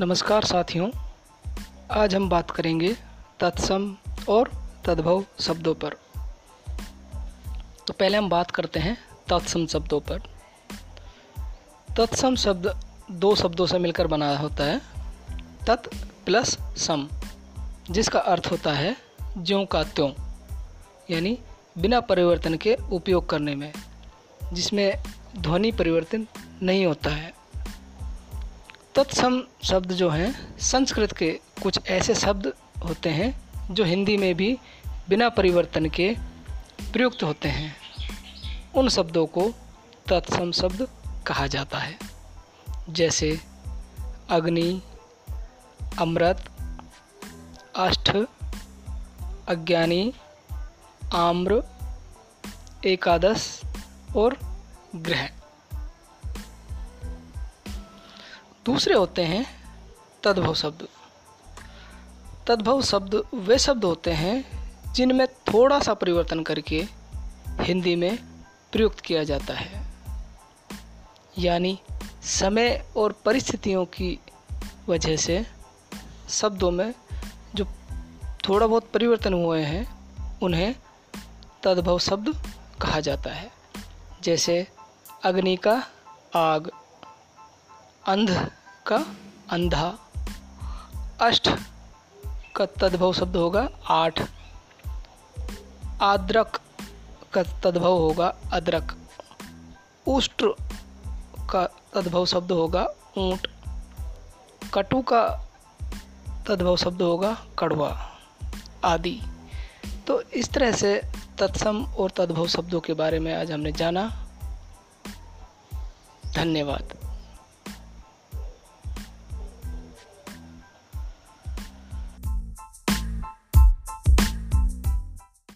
नमस्कार साथियों, आज हम बात करेंगे तत्सम और तद्भव शब्दों पर। तो पहले हम बात करते हैं तत्सम शब्दों पर। तत्सम शब्द दो शब्दों से मिलकर बना होता है, तत् प्लस सम, जिसका अर्थ होता है ज्यों का त्यों, यानी बिना परिवर्तन के उपयोग करने में, जिसमें ध्वनि परिवर्तन नहीं होता है। तत्सम शब्द जो हैं, संस्कृत के कुछ ऐसे शब्द होते हैं, जो हिंदी में भी बिना परिवर्तन के प्रयुक्त होते हैं। उन शब्दों को तत्सम शब्द कहा जाता है। जैसे, अग्नि, अमृत अष्ट अज्ञानी, आम्र, एकादश और ग्रह। दूसरे होते हैं, तद्भव शब्द। तद्भव शब्द वे शब्द होते हैं, जिनमें थोड़ा सा परिवर्तन करके हिंदी में प्रयुक्त किया जाता है। यानी, समय और परिस्थितियों की वजह से शब्दों में जो थोड़ा बहुत परिवर्तन हुए हैं, उन्हें तद्भव शब्द कहा जाता है। जैसे, अग्नि का आग, अंध का अंधा। अष्ट का तद्भव शब्द होगा आठ। आद्रक का तद्भव होगा अदरक। उष्ट्र का तद्भव शब्द होगा ऊँट। कटु का तद्भव शब्द होगा कड़वा आदि। तो इस तरह से तत्सम और तद्भव शब्दों के बारे में आज हमने जाना। धन्यवाद।